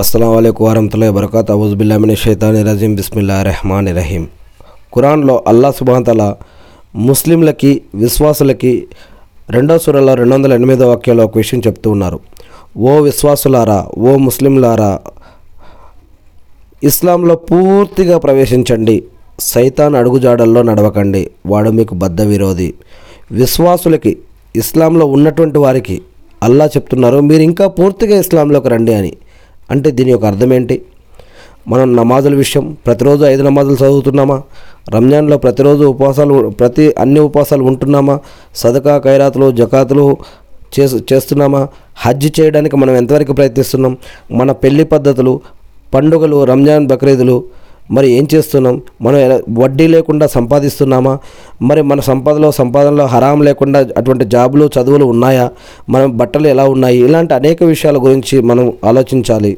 అస్సలం అయికు వరహతుల్లా వరకత్ అవుజుబిల్లామిన షైతాని రజీం బిస్మిల్లా రెహమాన్ రహీం ఖురాన్లో అల్లా సుబాంతల ముస్లింలకి విశ్వాసులకి రెండో సూరలో రెండు వందల ఎనిమిదో వాక్యంలో ఒక విషయం చెప్తూ ఉన్నారు. ఓ విశ్వాసులారా ఓ ముస్లింలారా ఇస్లాంలో పూర్తిగా ప్రవేశించండి. సైతాన్ అడుగుజాడల్లో నడవకండి. వాడు మీకు బద్ధ విరోధి విశ్వాసులకి ఇస్లాంలో ఉన్నటువంటి వారికి అల్లా చెప్తున్నారు మీరు ఇంకా పూర్తిగా ఇస్లాంలోకి రండి అని. అంటే దీని యొక్క అర్థం ఏంటి? మనం నమాజుల విషయం ప్రతిరోజు ఐదు నమాజులు చదువుతున్నామా? రంజాన్లో ప్రతిరోజు ఉపవాసాలు ప్రతి అన్ని ఉపవాసాలు ఉంటున్నామా? సదకా ఖైరాతులు జకాతులు చేసు చేస్తున్నామా? హజ్ చేయడానికి మనం ఎంతవరకు ప్రయత్నిస్తున్నాం? మన పెళ్ళి పద్ధతులు పండుగలు రంజాన్ బక్రీదులు మరి ఏం చేస్తున్నాం? మనం ఎలా- వడ్డీ లేకుండా సంపాదిస్తున్నామా? మరి మన సంపదలో సంపాదనలో హరాం లేకుండా అటువంటి జాబులు చదువులు ఉన్నాయా? మన బట్టలు ఎలా ఉన్నాయి? ఇలాంటి అనేక విషయాల గురించి మనం ఆలోచించాలి.